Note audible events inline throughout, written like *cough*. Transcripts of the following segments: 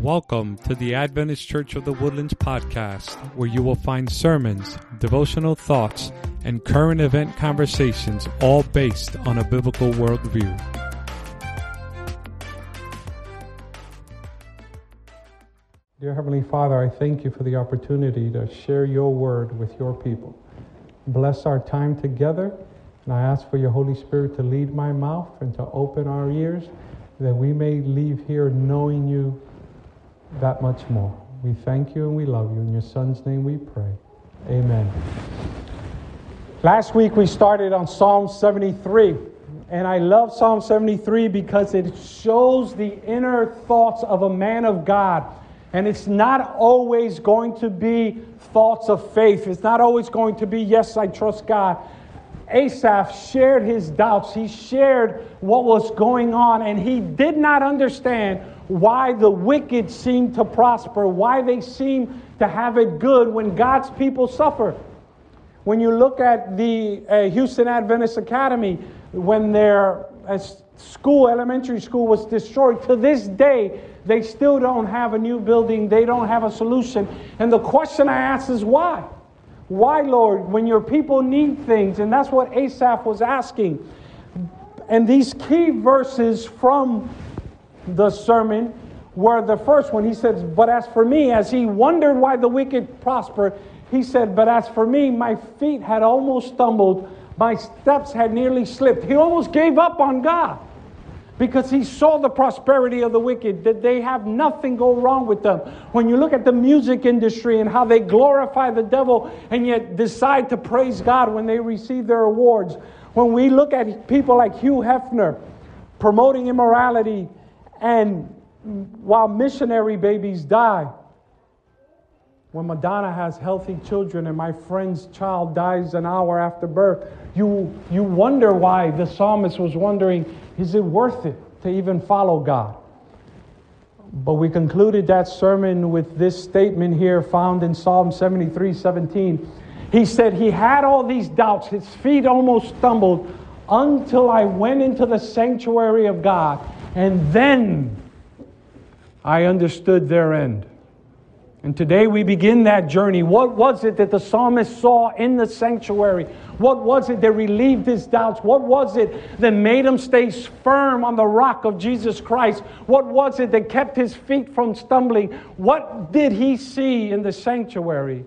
Welcome to the Adventist Church of the Woodlands podcast, where you will find sermons, devotional thoughts, and current event conversations, all based on a biblical worldview. Dear Heavenly Father, I thank you for the opportunity to share your word with your people. Bless our time together, and I ask for your Holy Spirit to lead my mouth and to open our ears that we may leave here knowing you that much more. We thank you and we love you. In your Son's name we pray. Amen. Last week we started on Psalm 73. And I love Psalm 73 because it shows the inner thoughts of a man of God. And it's not always going to be thoughts of faith. It's not always going to be, yes, I trust God. Asaph shared his doubts. He shared what was going on, and he did not understand why the wicked seem to prosper, why they seem to have it good when God's people suffer. When you look at the uh, Houston Adventist Academy, when their uh, school, elementary school, was destroyed, to this day, they still don't have a new building, they don't have a solution. And the question I ask is why? Why, Lord, when your people need things? And that's what Asaph was asking. And these key verses from the sermon were the first one. He says, But as for me, as he wondered why the wicked prosper, he said, But as for me, my feet had almost stumbled, my steps had nearly slipped. He almost gave up on God because he saw the prosperity of the wicked, that they have nothing go wrong with them. When you look at the music industry and how they glorify the devil and yet decide to praise God when they receive their awards, when we look at people like Hugh Hefner promoting immorality and while missionary babies die, when Madonna has healthy children and my friend's child dies an hour after birth, you, you wonder why the psalmist was wondering is it worth it to even follow God? But we concluded that sermon with this statement here found in Psalm 73 17. He said, He had all these doubts, his feet almost stumbled until I went into the sanctuary of God, and then I understood their end. And today we begin that journey. What was it that the psalmist saw in the sanctuary? What was it that relieved his doubts? What was it that made him stay firm on the rock of Jesus Christ? What was it that kept his feet from stumbling? What did he see in the sanctuary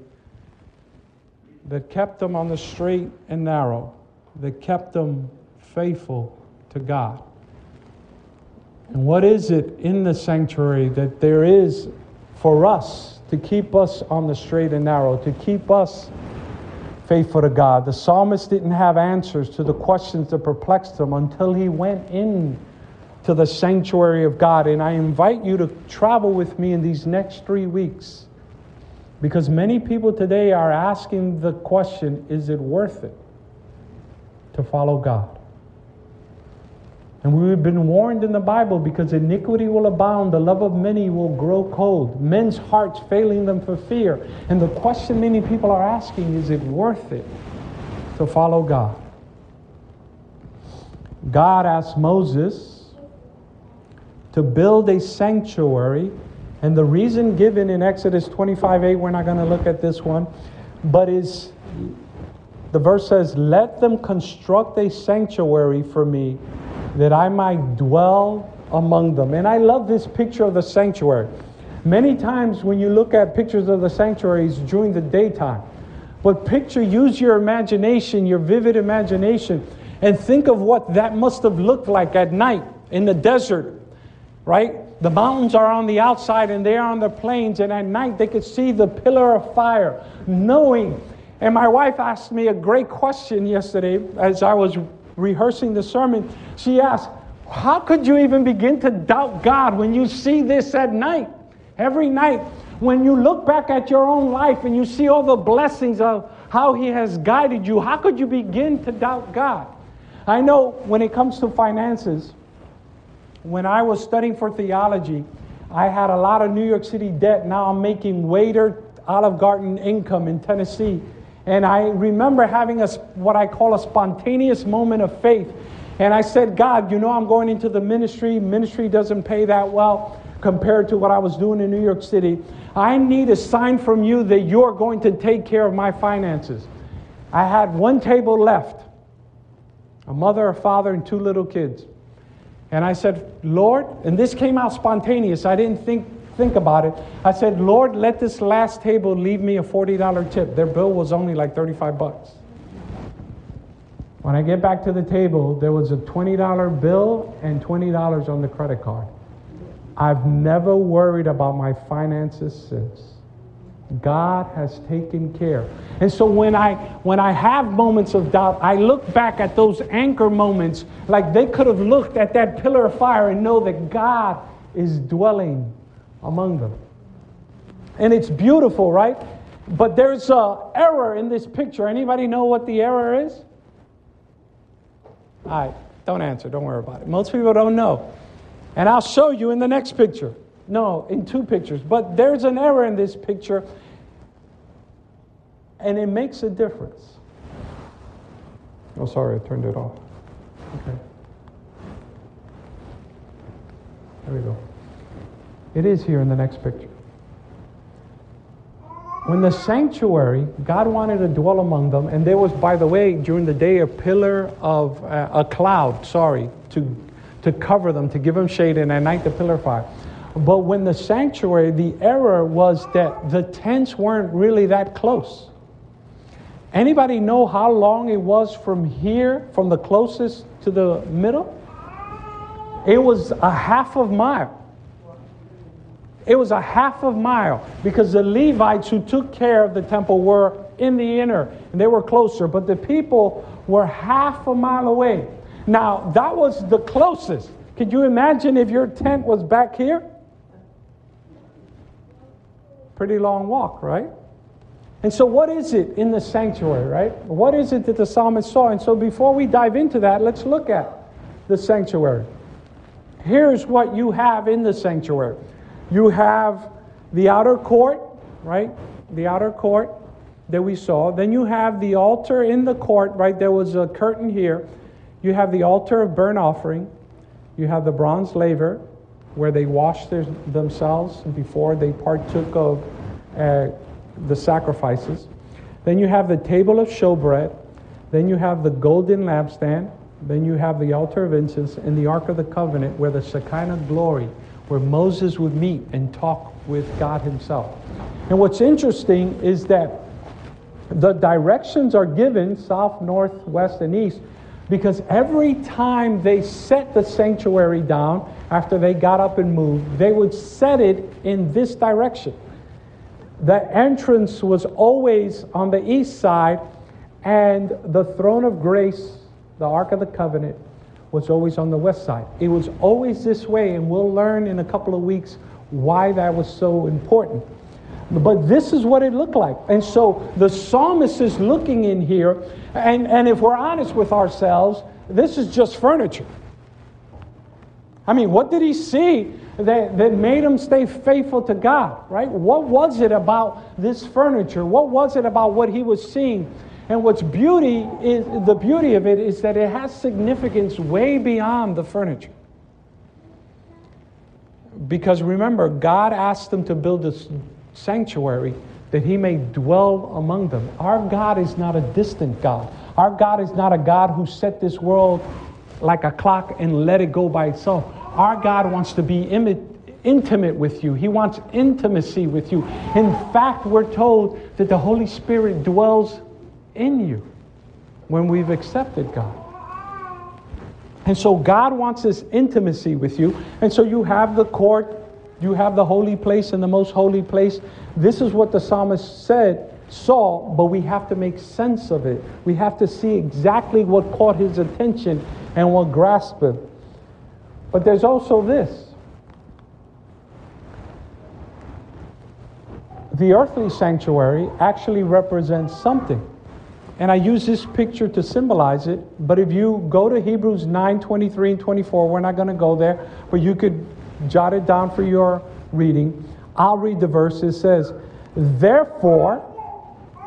that kept him on the straight and narrow, that kept him faithful to God? And what is it in the sanctuary that there is for us to keep us on the straight and narrow, to keep us faithful to God. The psalmist didn't have answers to the questions that perplexed him until he went in to the sanctuary of God. And I invite you to travel with me in these next three weeks because many people today are asking the question is it worth it to follow God? And we've been warned in the Bible because iniquity will abound, the love of many will grow cold, men's hearts failing them for fear. And the question many people are asking is it worth it to follow God? God asked Moses to build a sanctuary. And the reason given in Exodus 25 8, we're not going to look at this one, but is the verse says, Let them construct a sanctuary for me that I might dwell among them. And I love this picture of the sanctuary. Many times when you look at pictures of the sanctuaries during the daytime, but picture, use your imagination, your vivid imagination, and think of what that must have looked like at night in the desert, right? The mountains are on the outside and they are on the plains, and at night they could see the pillar of fire, knowing. And my wife asked me a great question yesterday as I was rehearsing the sermon, she asked, How could you even begin to doubt God when you see this at night? Every night, when you look back at your own life and you see all the blessings of how He has guided you, how could you begin to doubt God? I know when it comes to finances, when I was studying for theology, I had a lot of New York City debt. Now I'm making waiter Olive Garden income in Tennessee. And I remember having a, what I call a spontaneous moment of faith. And I said, God, you know, I'm going into the ministry. Ministry doesn't pay that well. compared to what I was doing in New York City. I need a sign from you that you're going to take care of my finances. I had one table left a mother, a father, and two little kids. And I said, Lord, and this came out spontaneous. I didn't think, think about it. I said, Lord, let this last table leave me a $40 tip. Their bill was only like 35 bucks. When I get back to the table, there was a $20 bill and $20 on the credit card. I've never worried about my finances since. God has taken care. And so when I when I have moments of doubt, I look back at those anchor moments like they could have looked at that pillar of fire and know that God is dwelling among them. And it's beautiful, right? But there's a error in this picture. Anybody know what the error is? All right, don't answer. Don't worry about it. Most people don't know. And I'll show you in the next picture. No, in two pictures. But there's an error in this picture, and it makes a difference. Oh, sorry, I turned it off. Okay. There we go. It is here in the next picture. When the sanctuary, God wanted to dwell among them, and there was, by the way, during the day, a pillar of uh, a cloud, sorry, to, to cover them, to give them shade, and at night the pillar of fire. But when the sanctuary, the error was that the tents weren't really that close. Anybody know how long it was from here, from the closest to the middle? It was a half of mile. It was a half of mile because the Levites who took care of the temple were in the inner and they were closer, but the people were half a mile away. Now, that was the closest. Could you imagine if your tent was back here? Pretty long walk, right? And so, what is it in the sanctuary, right? What is it that the psalmist saw? And so, before we dive into that, let's look at the sanctuary. Here's what you have in the sanctuary you have the outer court, right? The outer court that we saw. Then you have the altar in the court, right? There was a curtain here. You have the altar of burnt offering. You have the bronze laver where they washed their, themselves before they partook of uh, the sacrifices. Then you have the table of showbread. Then you have the golden lampstand. Then you have the altar of incense and the Ark of the Covenant where the Shekinah glory, where Moses would meet and talk with God Himself. And what's interesting is that the directions are given south, north, west, and east because every time they set the sanctuary down, after they got up and moved, they would set it in this direction. The entrance was always on the east side, and the throne of grace, the Ark of the Covenant, was always on the west side. It was always this way, and we'll learn in a couple of weeks why that was so important. But this is what it looked like. And so the psalmist is looking in here, and, and if we're honest with ourselves, this is just furniture. I mean, what did he see that, that made him stay faithful to God, right? What was it about this furniture? What was it about what he was seeing? And what's beauty is the beauty of it is that it has significance way beyond the furniture. Because remember, God asked them to build this sanctuary that he may dwell among them. Our God is not a distant God. Our God is not a God who set this world like a clock and let it go by itself. Our God wants to be intimate with you. He wants intimacy with you. In fact, we're told that the Holy Spirit dwells in you when we've accepted God. And so God wants this intimacy with you. And so you have the court you have the holy place and the most holy place. This is what the psalmist said, saw, but we have to make sense of it. We have to see exactly what caught his attention and what grasped him. But there's also this. The earthly sanctuary actually represents something. And I use this picture to symbolize it. But if you go to Hebrews 9 23 and 24, we're not going to go there, but you could jot it down for your reading. I'll read the verse. It says, Therefore,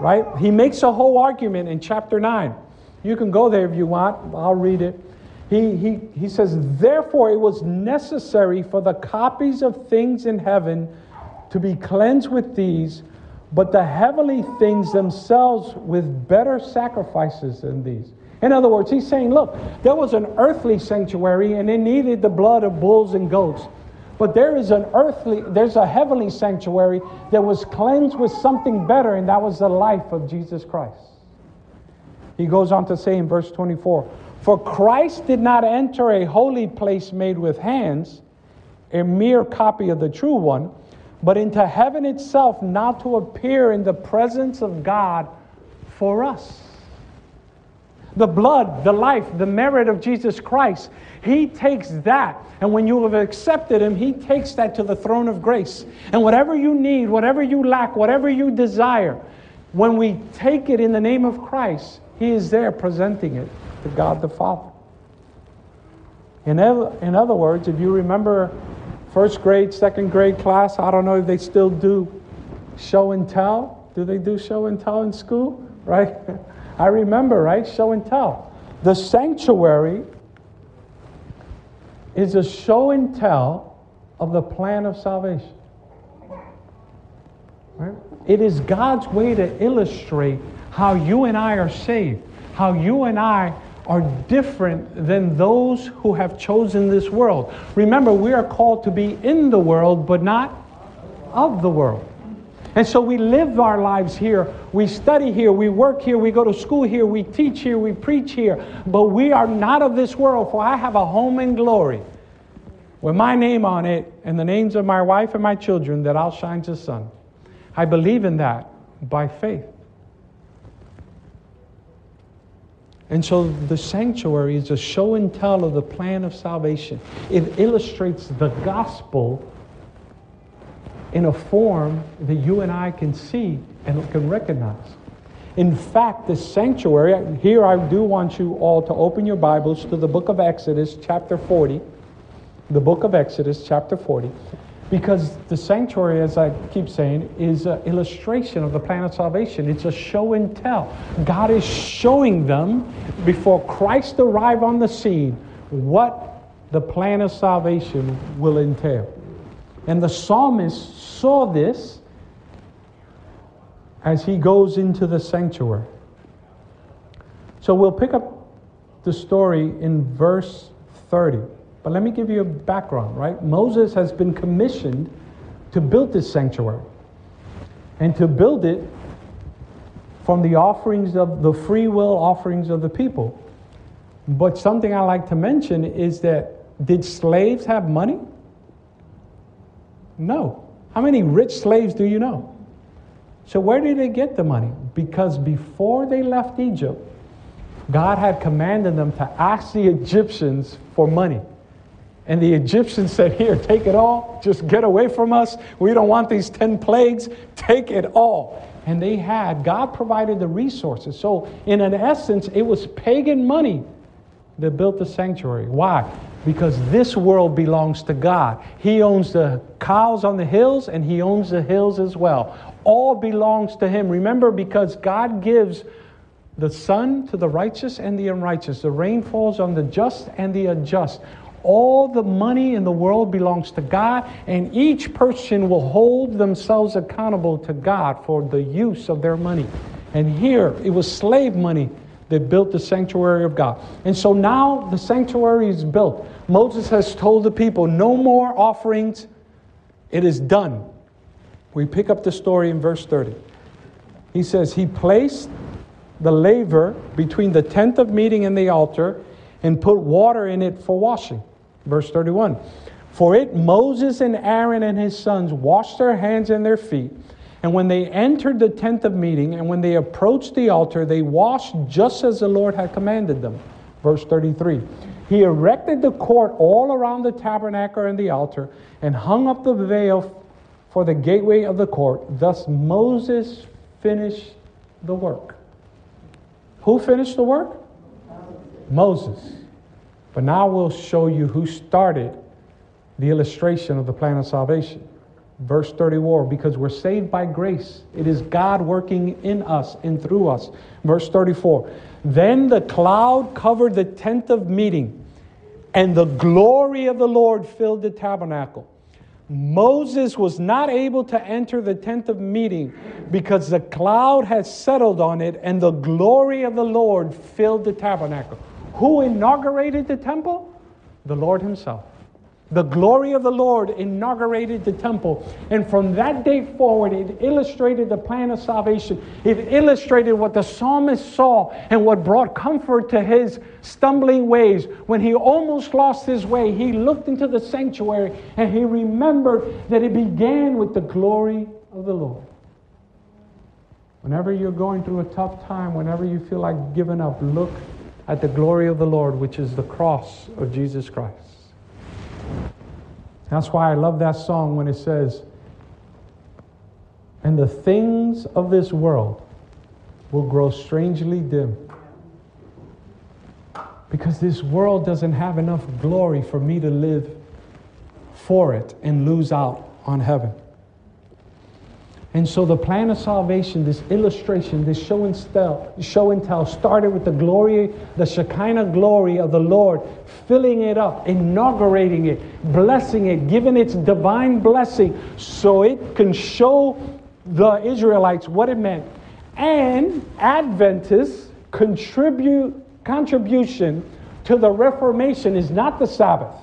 right? He makes a whole argument in chapter 9. You can go there if you want. I'll read it. He, he, he says, Therefore, it was necessary for the copies of things in heaven to be cleansed with these, but the heavenly things themselves with better sacrifices than these. In other words, he's saying, Look, there was an earthly sanctuary and it needed the blood of bulls and goats. But there is an earthly, there's a heavenly sanctuary that was cleansed with something better, and that was the life of Jesus Christ. He goes on to say in verse 24 For Christ did not enter a holy place made with hands, a mere copy of the true one, but into heaven itself, not to appear in the presence of God for us. The blood, the life, the merit of Jesus Christ, He takes that. And when you have accepted Him, He takes that to the throne of grace. And whatever you need, whatever you lack, whatever you desire, when we take it in the name of Christ, he is there presenting it to God the Father. In, other words, if you remember first grade, second grade class, I don't know if they still do show and tell. Do they do show and tell in school? Right? *laughs* I remember, right? Show and tell. The sanctuary is a show and tell of the plan of salvation. Right? It is God's way to illustrate how you and I are saved, how you and I are different than those who have chosen this world. Remember, we are called to be in the world, but not of the world. And so we live our lives here. We study here. We work here. We go to school here. We teach here. We preach here. But we are not of this world, for I have a home in glory with my name on it and the names of my wife and my children that outshines the sun. I believe in that by faith. And so the sanctuary is a show and tell of the plan of salvation. It illustrates the gospel in a form that you and I can see and can recognize. In fact, the sanctuary, here I do want you all to open your Bibles to the book of Exodus, chapter 40. The book of Exodus, chapter 40. Because the sanctuary, as I keep saying, is an illustration of the plan of salvation. It's a show and tell. God is showing them before Christ arrive on the scene what the plan of salvation will entail. And the psalmist saw this as he goes into the sanctuary. So we'll pick up the story in verse 30. But let me give you a background, right? Moses has been commissioned to build this sanctuary and to build it from the offerings of the free will offerings of the people. But something I like to mention is that did slaves have money? No. How many rich slaves do you know? So, where did they get the money? Because before they left Egypt, God had commanded them to ask the Egyptians for money. And the Egyptians said, Here, take it all. Just get away from us. We don't want these 10 plagues. Take it all. And they had, God provided the resources. So, in an essence, it was pagan money that built the sanctuary. Why? Because this world belongs to God. He owns the cows on the hills and He owns the hills as well. All belongs to Him. Remember, because God gives the sun to the righteous and the unrighteous, the rain falls on the just and the unjust. All the money in the world belongs to God, and each person will hold themselves accountable to God for the use of their money. And here, it was slave money that built the sanctuary of God. And so now the sanctuary is built. Moses has told the people, no more offerings. It is done. We pick up the story in verse 30. He says, He placed the laver between the tent of meeting and the altar and put water in it for washing. Verse 31 For it Moses and Aaron and his sons washed their hands and their feet. And when they entered the tent of meeting and when they approached the altar, they washed just as the Lord had commanded them. Verse 33 He erected the court all around the tabernacle and the altar and hung up the veil for the gateway of the court. Thus Moses finished the work. Who finished the work? Moses. But now we'll show you who started the illustration of the plan of salvation. Verse 34 because we're saved by grace. It is God working in us and through us. Verse 34 Then the cloud covered the tent of meeting, and the glory of the Lord filled the tabernacle. Moses was not able to enter the tent of meeting because the cloud had settled on it and the glory of the Lord filled the tabernacle. Who inaugurated the temple? The Lord Himself. The glory of the Lord inaugurated the temple. And from that day forward, it illustrated the plan of salvation. It illustrated what the psalmist saw and what brought comfort to his stumbling ways. When he almost lost his way, he looked into the sanctuary and he remembered that it began with the glory of the Lord. Whenever you're going through a tough time, whenever you feel like giving up, look at the glory of the Lord, which is the cross of Jesus Christ. That's why I love that song when it says, And the things of this world will grow strangely dim. Because this world doesn't have enough glory for me to live for it and lose out on heaven. And so the plan of salvation, this illustration, this show and tell, show and tell started with the glory, the Shekinah glory of the Lord, filling it up, inaugurating it, blessing it, giving its divine blessing so it can show the Israelites what it meant. And Adventists contribute contribution to the Reformation is not the Sabbath.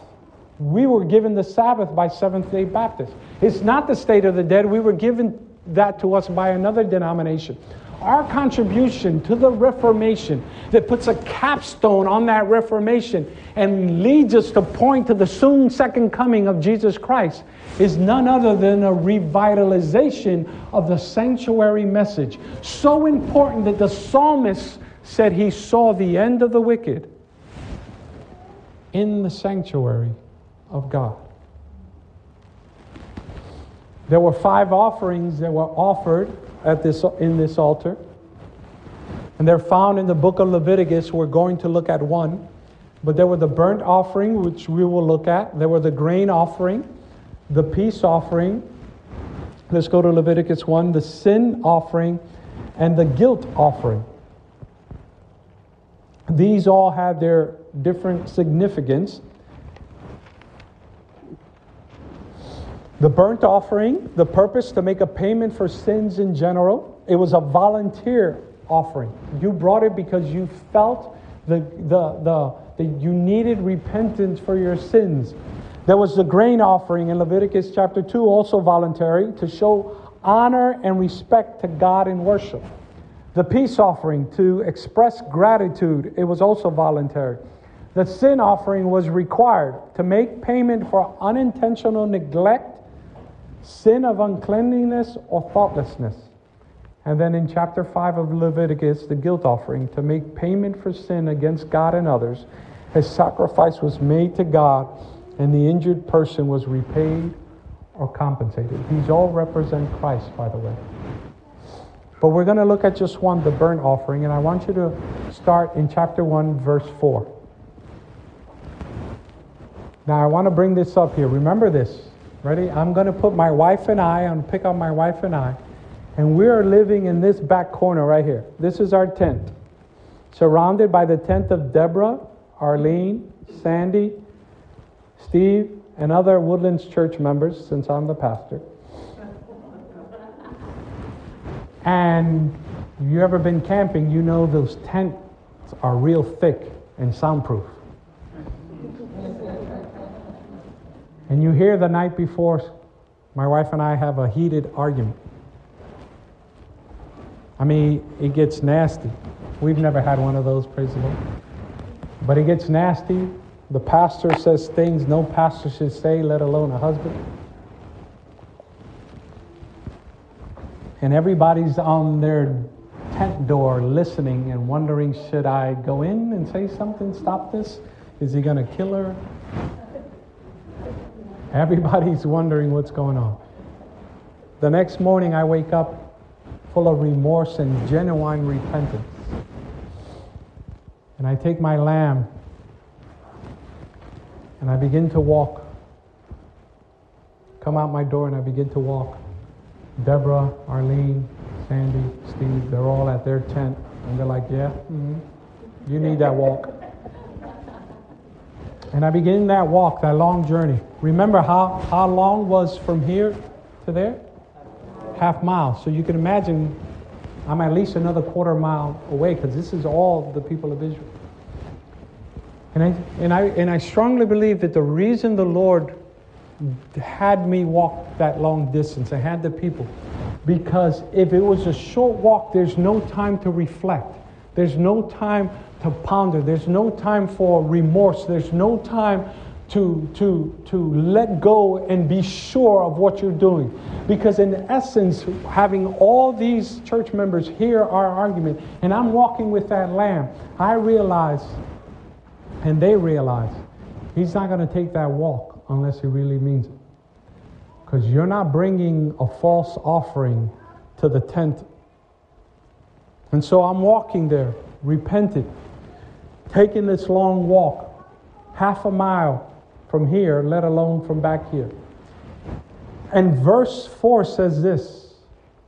We were given the Sabbath by Seventh day Baptists. It's not the state of the dead. We were given that to us by another denomination. Our contribution to the Reformation that puts a capstone on that Reformation and leads us to point to the soon second coming of Jesus Christ is none other than a revitalization of the sanctuary message. So important that the psalmist said he saw the end of the wicked in the sanctuary of God. There were five offerings that were offered at this, in this altar. And they're found in the book of Leviticus. We're going to look at one. But there were the burnt offering, which we will look at. There were the grain offering, the peace offering. Let's go to Leviticus 1, the sin offering, and the guilt offering. These all have their different significance. The burnt offering, the purpose to make a payment for sins in general, it was a volunteer offering. You brought it because you felt the, the, the, that you needed repentance for your sins. There was the grain offering in Leviticus chapter 2, also voluntary, to show honor and respect to God in worship. The peace offering to express gratitude, it was also voluntary. The sin offering was required to make payment for unintentional neglect sin of uncleanliness or thoughtlessness. And then in chapter 5 of Leviticus, the guilt offering to make payment for sin against God and others. A sacrifice was made to God, and the injured person was repaid or compensated. These all represent Christ, by the way. But we're going to look at just one, the burnt offering, and I want you to start in chapter 1, verse 4. Now, I want to bring this up here. Remember this. Ready? I'm going to put my wife and I, I'm going to pick up my wife and I, and we are living in this back corner right here. This is our tent, surrounded by the tent of Deborah, Arlene, Sandy, Steve, and other Woodlands church members, since I'm the pastor. And if you ever been camping, you know those tents are real thick and soundproof. And you hear the night before, my wife and I have a heated argument. I mean, it gets nasty. We've never had one of those, praise the Lord. But it gets nasty. The pastor says things no pastor should say, let alone a husband. And everybody's on their tent door listening and wondering, should I go in and say something, stop this? Is he going to kill her? Everybody's wondering what's going on. The next morning, I wake up full of remorse and genuine repentance. And I take my lamb and I begin to walk. Come out my door and I begin to walk. Deborah, Arlene, Sandy, Steve, they're all at their tent. And they're like, yeah, mm-hmm. you need that walk. And I begin that walk, that long journey. Remember how, how long was from here to there? Half mile. So you can imagine I'm at least another quarter mile away because this is all the people of Israel. And I, and, I, and I strongly believe that the reason the Lord had me walk that long distance, I had the people, because if it was a short walk, there's no time to reflect. There's no time to ponder. There's no time for remorse. There's no time to, to, to let go and be sure of what you're doing. Because, in essence, having all these church members hear our argument, and I'm walking with that lamb, I realize, and they realize, he's not going to take that walk unless he really means it. Because you're not bringing a false offering to the tent. And so I'm walking there, repented, taking this long walk, half a mile from here, let alone from back here. And verse 4 says this,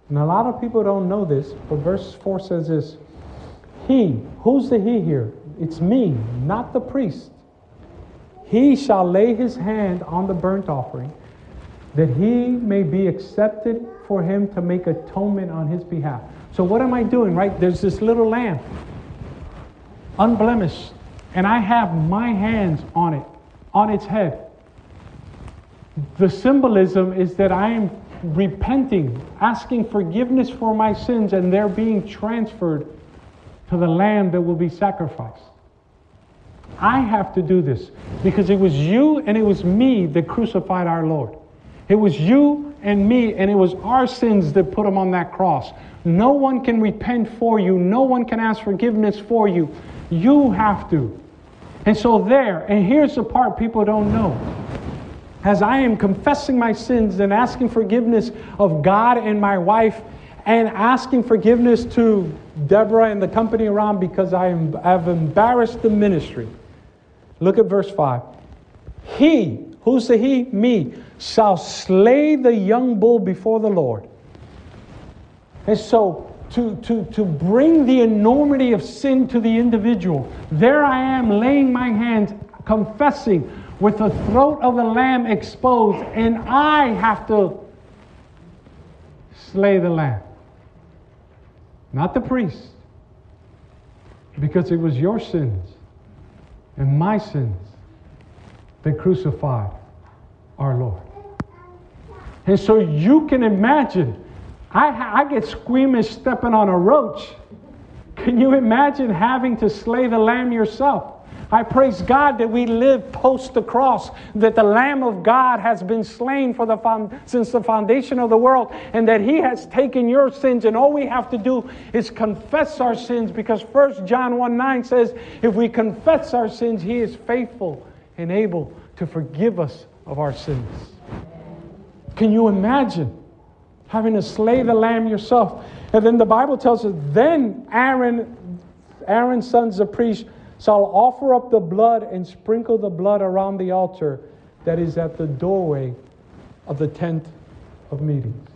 and a lot of people don't know this, but verse 4 says this He, who's the He here? It's me, not the priest. He shall lay his hand on the burnt offering, that he may be accepted for him to make atonement on his behalf. So, what am I doing, right? There's this little lamb, unblemished, and I have my hands on it on its head. The symbolism is that I am repenting, asking forgiveness for my sins, and they're being transferred to the lamb that will be sacrificed. I have to do this because it was you and it was me that crucified our Lord. It was you and me, and it was our sins that put him on that cross. No one can repent for you, no one can ask forgiveness for you. You have to. And so, there, and here's the part people don't know. As I am confessing my sins and asking forgiveness of God and my wife, and asking forgiveness to Deborah and the company around because I have embarrassed the ministry. Look at verse 5. He, who's the he? Me, shall slay the young bull before the Lord. And so to, to, to bring the enormity of sin to the individual. There I am laying my hands, confessing with the throat of the lamb exposed, and I have to slay the lamb. Not the priest, because it was your sins and my sins that crucified our Lord. And so you can imagine I, I get squeamish stepping on a roach. Can you imagine having to slay the lamb yourself? I praise God that we live post the cross, that the Lamb of God has been slain for the since the foundation of the world, and that He has taken your sins, and all we have to do is confess our sins, because First John 1 9 says, if we confess our sins, He is faithful and able to forgive us of our sins. Can you imagine? Having to slay the lamb yourself. And then the Bible tells us, then Aaron, Aaron's sons, the priest, shall offer up the blood and sprinkle the blood around the altar that is at the doorway of the tent of meetings.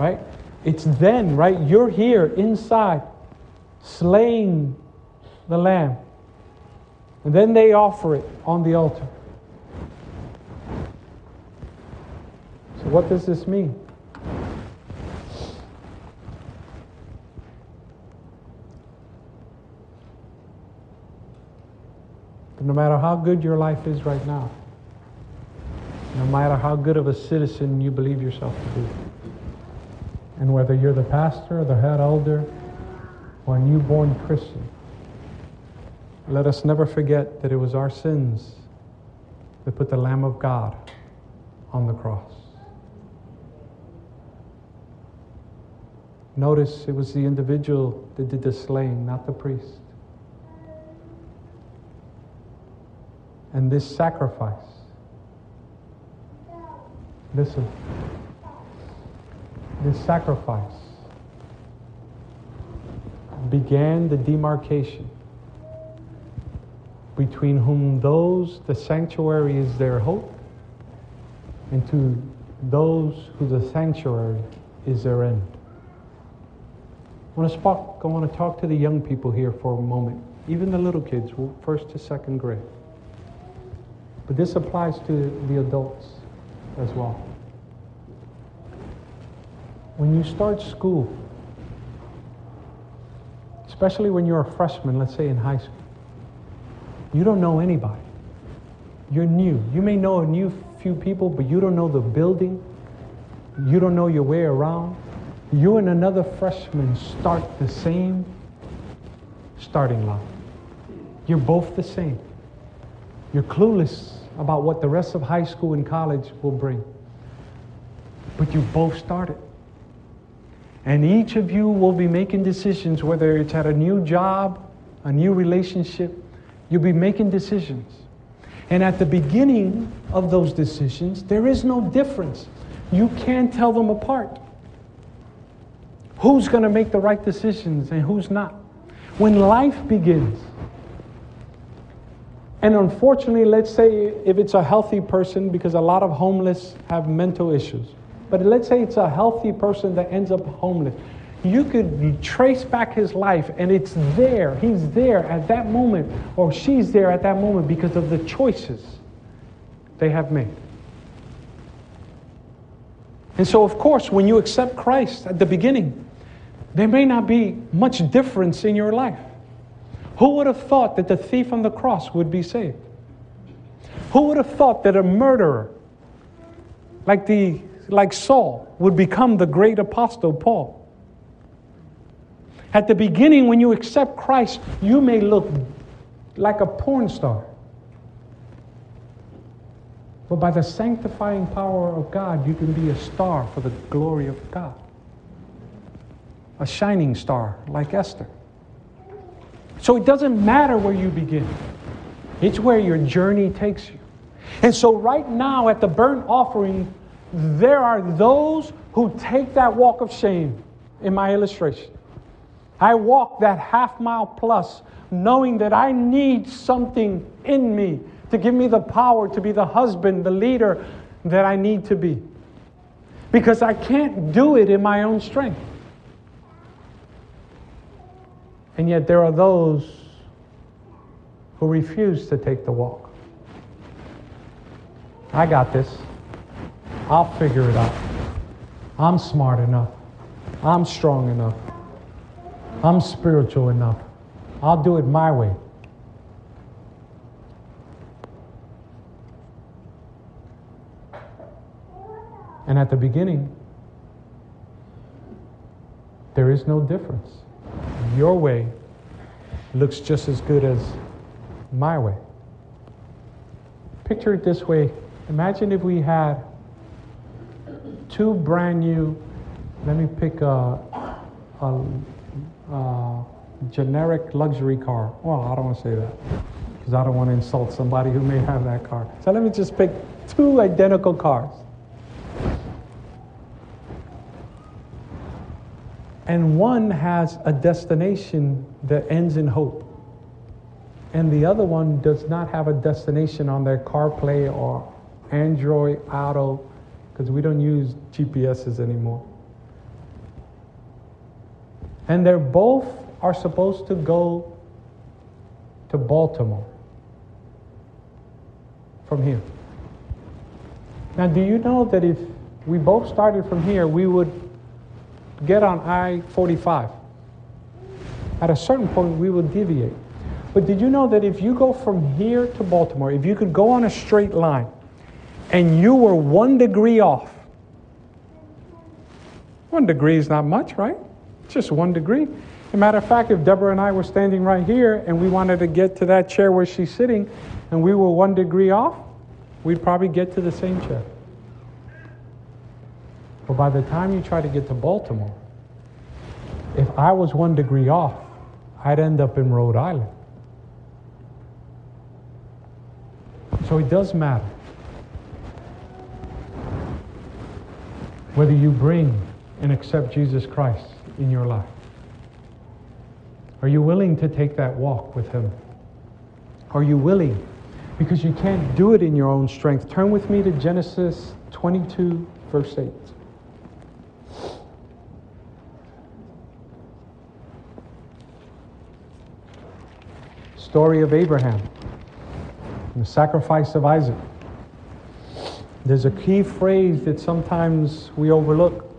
Right? It's then, right? You're here inside, slaying the lamb. And then they offer it on the altar. So, what does this mean? No matter how good your life is right now, no matter how good of a citizen you believe yourself to be, and whether you're the pastor, the head elder, or a newborn Christian, let us never forget that it was our sins that put the Lamb of God on the cross. Notice it was the individual that did the slaying, not the priest. And this sacrifice, listen, this sacrifice began the demarcation between whom those the sanctuary is their hope and to those who the sanctuary is their end. I want to, talk, I want to talk to the young people here for a moment. even the little kids, first to second grade. But this applies to the adults as well. When you start school, especially when you're a freshman, let's say in high school, you don't know anybody. You're new. You may know a new few people, but you don't know the building. You don't know your way around. You and another freshman start the same starting line. You're both the same. You're clueless about what the rest of high school and college will bring. But you both started. And each of you will be making decisions, whether it's at a new job, a new relationship, you'll be making decisions. And at the beginning of those decisions, there is no difference. You can't tell them apart. Who's going to make the right decisions and who's not? When life begins, and unfortunately, let's say if it's a healthy person, because a lot of homeless have mental issues, but let's say it's a healthy person that ends up homeless. You could trace back his life, and it's there. He's there at that moment, or she's there at that moment because of the choices they have made. And so, of course, when you accept Christ at the beginning, there may not be much difference in your life. Who would have thought that the thief on the cross would be saved? Who would have thought that a murderer like, the, like Saul would become the great apostle Paul? At the beginning, when you accept Christ, you may look like a porn star. But by the sanctifying power of God, you can be a star for the glory of God a shining star like Esther. So it doesn't matter where you begin, it's where your journey takes you. And so, right now at the burnt offering, there are those who take that walk of shame in my illustration. I walk that half mile plus knowing that I need something in me to give me the power to be the husband, the leader that I need to be. Because I can't do it in my own strength. And yet there are those who refuse to take the walk. I got this. I'll figure it out. I'm smart enough. I'm strong enough. I'm spiritual enough. I'll do it my way. And at the beginning, there is no difference your way looks just as good as my way. Picture it this way imagine if we had two brand new, let me pick a, a, a generic luxury car. Well, I don't want to say that because I don't want to insult somebody who may have that car. So let me just pick two identical cars. And one has a destination that ends in hope. And the other one does not have a destination on their CarPlay or Android Auto, because we don't use GPSs anymore. And they're both are supposed to go to Baltimore from here. Now, do you know that if we both started from here, we would get on I 45. At a certain point, we will deviate. But did you know that if you go from here to Baltimore, if you could go on a straight line and you were one degree off, one degree is not much, right? Just one degree. As a matter of fact, if Deborah and I were standing right here and we wanted to get to that chair where she's sitting and we were one degree off, we'd probably get to the same chair. But by the time you try to get to Baltimore, if I was one degree off, I'd end up in Rhode Island. So it does matter whether you bring and accept Jesus Christ in your life. Are you willing to take that walk with Him? Are you willing? Because you can't do it in your own strength. Turn with me to Genesis 22, verse 8. Story of Abraham, the sacrifice of Isaac. There's a key phrase that sometimes we overlook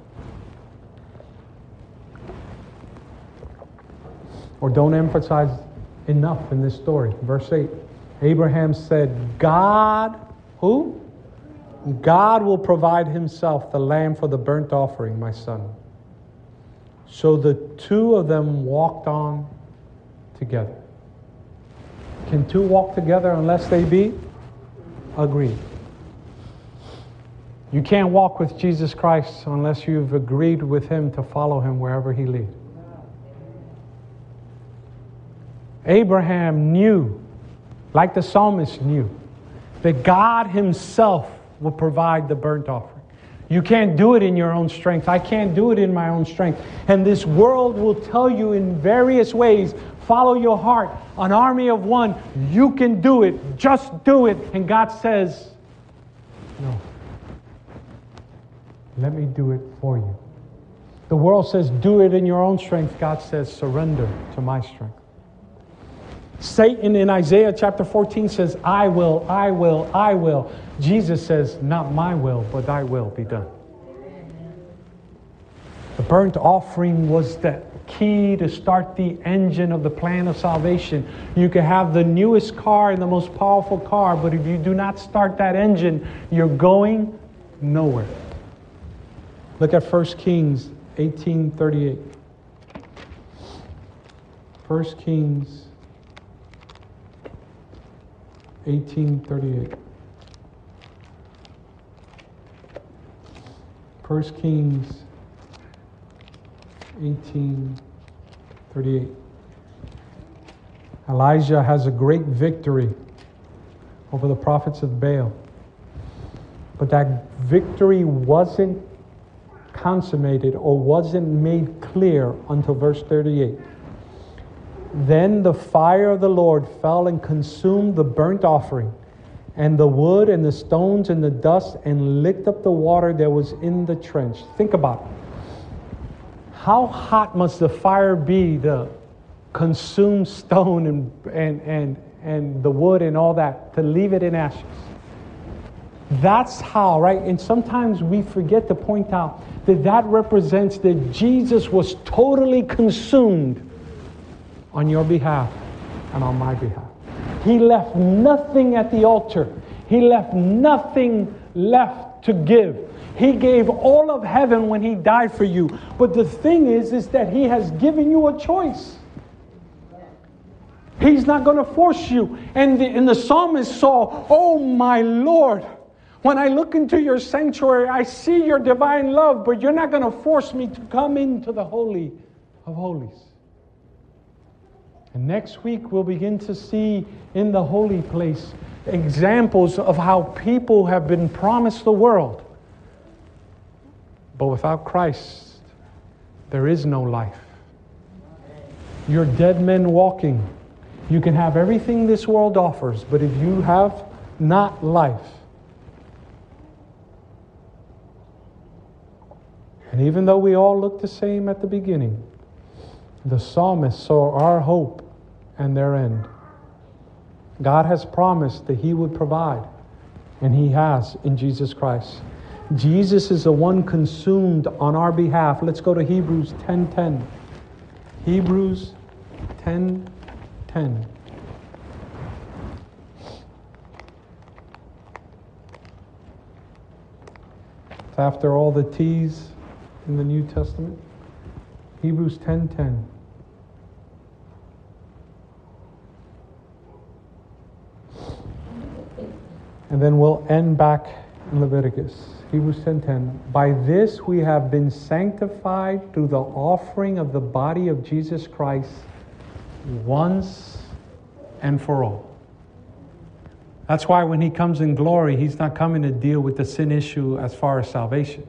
or don't emphasize enough in this story. Verse 8 Abraham said, God, who? God will provide himself the lamb for the burnt offering, my son. So the two of them walked on together. Can two walk together unless they be agreed? You can't walk with Jesus Christ unless you've agreed with him to follow him wherever he leads. Abraham knew, like the psalmist knew, that God himself will provide the burnt offering. You can't do it in your own strength. I can't do it in my own strength. And this world will tell you in various ways follow your heart, an army of one. You can do it. Just do it. And God says, no. Let me do it for you. The world says, do it in your own strength. God says, surrender to my strength. Satan in Isaiah chapter 14 says, I will, I will, I will. Jesus says, Not my will, but thy will be done. The burnt offering was the key to start the engine of the plan of salvation. You can have the newest car and the most powerful car, but if you do not start that engine, you're going nowhere. Look at 1 Kings 18:38. 1 Kings 1838. 1 Kings 1838. Elijah has a great victory over the prophets of Baal. But that victory wasn't consummated or wasn't made clear until verse 38. Then the fire of the Lord fell and consumed the burnt offering, and the wood and the stones and the dust, and licked up the water that was in the trench. Think about it. How hot must the fire be to consume stone and, and, and, and the wood and all that, to leave it in ashes? That's how, right? And sometimes we forget to point out that that represents that Jesus was totally consumed on your behalf and on my behalf. He left nothing at the altar. He left nothing left to give. He gave all of heaven when he died for you. But the thing is is that he has given you a choice. He's not going to force you. And the, and the psalmist saw, "Oh my Lord, when I look into your sanctuary, I see your divine love, but you're not going to force me to come into the holy of holies." And next week, we'll begin to see in the holy place examples of how people have been promised the world. But without Christ, there is no life. You're dead men walking. You can have everything this world offers, but if you have not life, and even though we all look the same at the beginning, the psalmist saw our hope and their end. God has promised that He would provide, and He has in Jesus Christ. Jesus is the one consumed on our behalf. Let's go to Hebrews 10:10. 10. Hebrews 10:10. 10. after all the T's in the New Testament. Hebrews 10:10. 10. And then we'll end back in Leviticus. Hebrews 10:10. By this we have been sanctified through the offering of the body of Jesus Christ once and for all. That's why when he comes in glory, he's not coming to deal with the sin issue as far as salvation.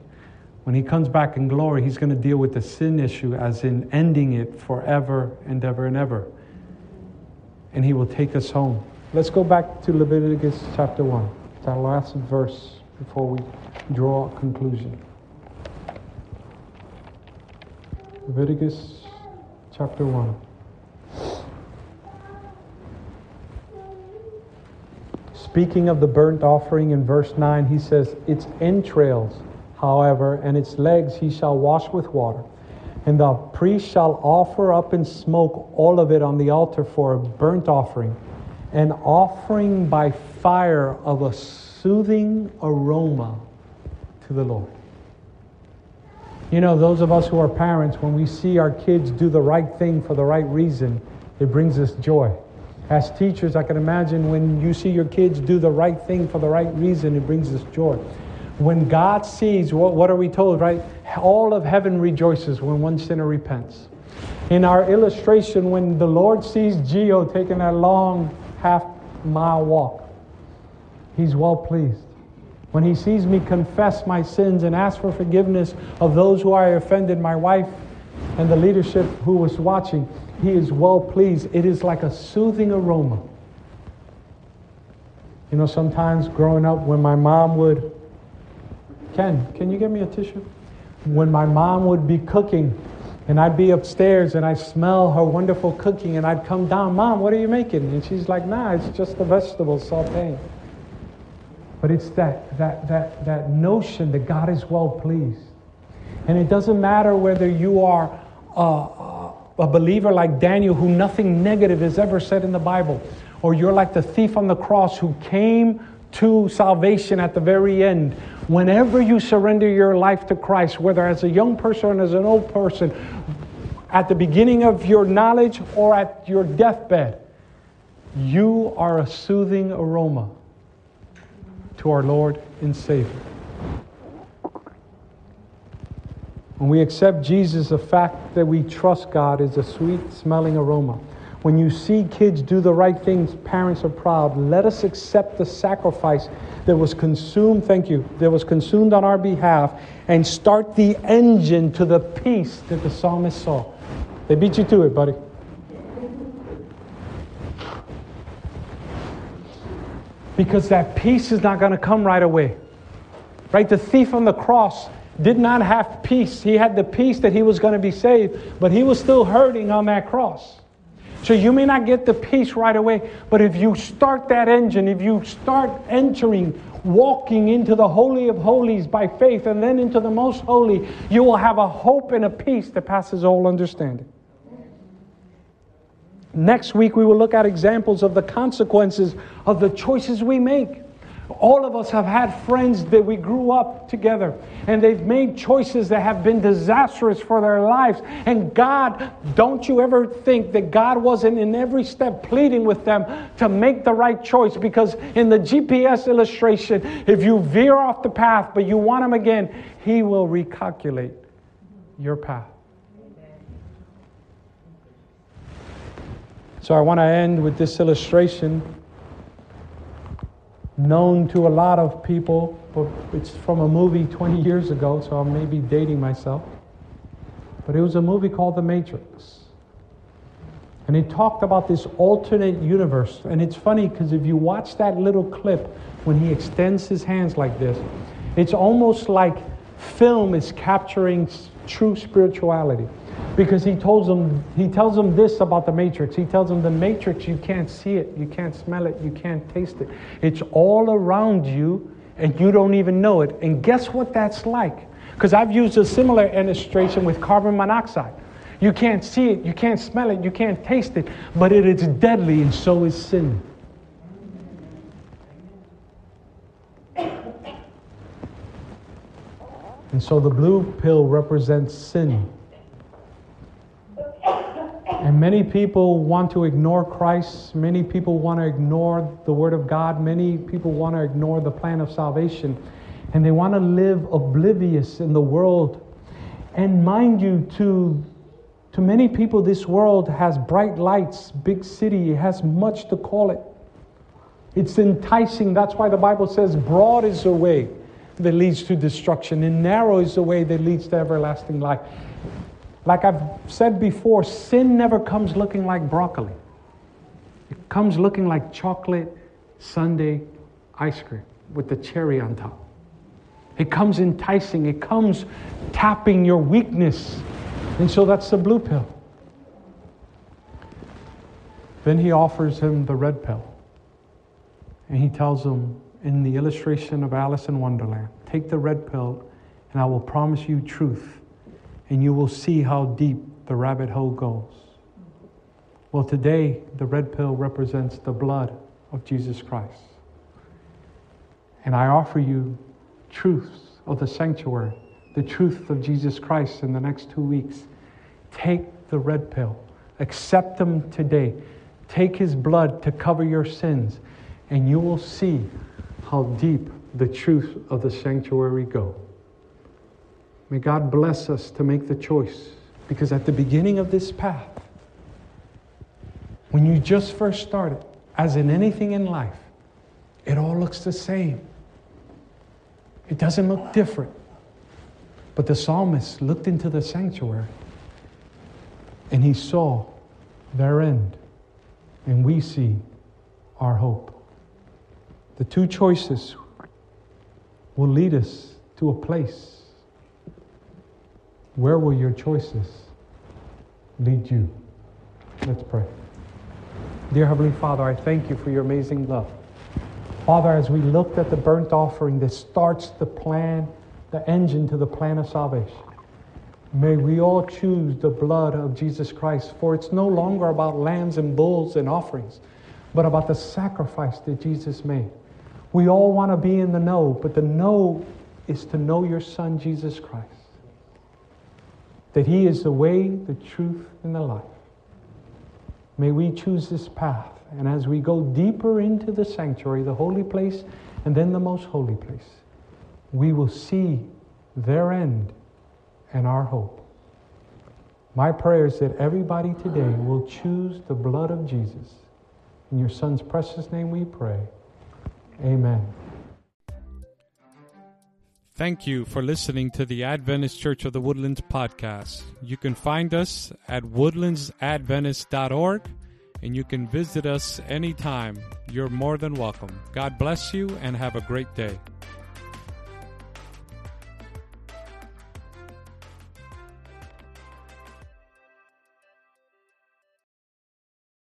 When he comes back in glory, he's going to deal with the sin issue as in ending it forever and ever and ever. And he will take us home. Let's go back to Leviticus chapter 1. It's our last verse before we draw a conclusion. Leviticus chapter 1. speaking of the burnt offering in verse 9, he says, Its entrails, however, and its legs he shall wash with water. And the priest shall offer up in smoke all of it on the altar for a burnt offering, an offering by fire of a soothing aroma to the Lord. You know, those of us who are parents, when we see our kids do the right thing for the right reason, it brings us joy. As teachers, I can imagine when you see your kids do the right thing for the right reason, it brings us joy. When God sees, what, what are we told, right? All of heaven rejoices when one sinner repents. In our illustration, when the Lord sees Gio taking that long half mile walk, he's well pleased. When he sees me confess my sins and ask for forgiveness of those who I offended, my wife and the leadership who was watching, he is well pleased. It is like a soothing aroma. You know, sometimes growing up, when my mom would, Ken, can you get me a tissue? When my mom would be cooking, and I'd be upstairs and I smell her wonderful cooking, and I'd come down, Mom, what are you making? And she's like, Nah, it's just the vegetables sauteing. But it's that, that, that, that notion that God is well pleased. And it doesn't matter whether you are uh, a believer like Daniel, who nothing negative is ever said in the Bible, or you're like the thief on the cross who came to salvation at the very end. Whenever you surrender your life to Christ, whether as a young person or as an old person, at the beginning of your knowledge or at your deathbed, you are a soothing aroma to our Lord and Savior. When we accept Jesus, the fact that we trust God is a sweet smelling aroma. When you see kids do the right things, parents are proud. Let us accept the sacrifice that was consumed, thank you, that was consumed on our behalf and start the engine to the peace that the psalmist saw. They beat you to it, buddy. Because that peace is not going to come right away. Right? The thief on the cross did not have peace. He had the peace that he was going to be saved, but he was still hurting on that cross. So you may not get the peace right away, but if you start that engine, if you start entering, walking into the Holy of Holies by faith and then into the Most Holy, you will have a hope and a peace that passes all understanding. Next week, we will look at examples of the consequences of the choices we make. All of us have had friends that we grew up together and they've made choices that have been disastrous for their lives. And God, don't you ever think that God wasn't in every step pleading with them to make the right choice? Because in the GPS illustration, if you veer off the path but you want Him again, He will recalculate your path. So I want to end with this illustration known to a lot of people, but it's from a movie 20 years ago, so I may be dating myself. But it was a movie called The Matrix. And it talked about this alternate universe. And it's funny because if you watch that little clip when he extends his hands like this, it's almost like film is capturing true spirituality because he tells them he tells them this about the matrix. He tells them the matrix you can't see it you can't smell it you can't taste it. It's all around you and you don't even know it. And guess what that's like? Because i've used a similar illustration with carbon monoxide. You can't see it you can't smell it you can't taste it but it is deadly and so is sin. And so the blue pill represents sin and many people want to ignore Christ. Many people want to ignore the Word of God. Many people want to ignore the plan of salvation. And they want to live oblivious in the world. And mind you, to, to many people, this world has bright lights, big city, it has much to call it. It's enticing. That's why the Bible says, broad is the way that leads to destruction, and narrow is the way that leads to everlasting life. Like I've said before, sin never comes looking like broccoli. It comes looking like chocolate sundae ice cream with the cherry on top. It comes enticing, it comes tapping your weakness. And so that's the blue pill. Then he offers him the red pill. And he tells him in the illustration of Alice in Wonderland take the red pill, and I will promise you truth, and you will see how deep the rabbit hole goes. Well, today, the red pill represents the blood of Jesus Christ. And I offer you truths of the sanctuary, the truth of Jesus Christ in the next two weeks. Take the red pill, accept them today. Take His blood to cover your sins, and you will see how deep the truth of the sanctuary go. May God bless us to make the choice, because at the beginning of this path, when you just first started, as in anything in life, it all looks the same. It doesn't look different. But the psalmist looked into the sanctuary and he saw their end, and we see our hope. The two choices will lead us to a place. Where will your choices lead you? Let's pray. Dear Heavenly Father, I thank you for your amazing love. Father, as we looked at the burnt offering that starts the plan, the engine to the plan of salvation, may we all choose the blood of Jesus Christ, for it's no longer about lambs and bulls and offerings, but about the sacrifice that Jesus made. We all want to be in the know, but the know is to know your Son, Jesus Christ. That He is the way, the truth, and the life. May we choose this path. And as we go deeper into the sanctuary, the holy place, and then the most holy place, we will see their end and our hope. My prayer is that everybody today will choose the blood of Jesus. In your Son's precious name we pray. Amen. Thank you for listening to the Adventist Church of the Woodlands podcast. You can find us at woodlandsadventist.org and you can visit us anytime. You're more than welcome. God bless you and have a great day.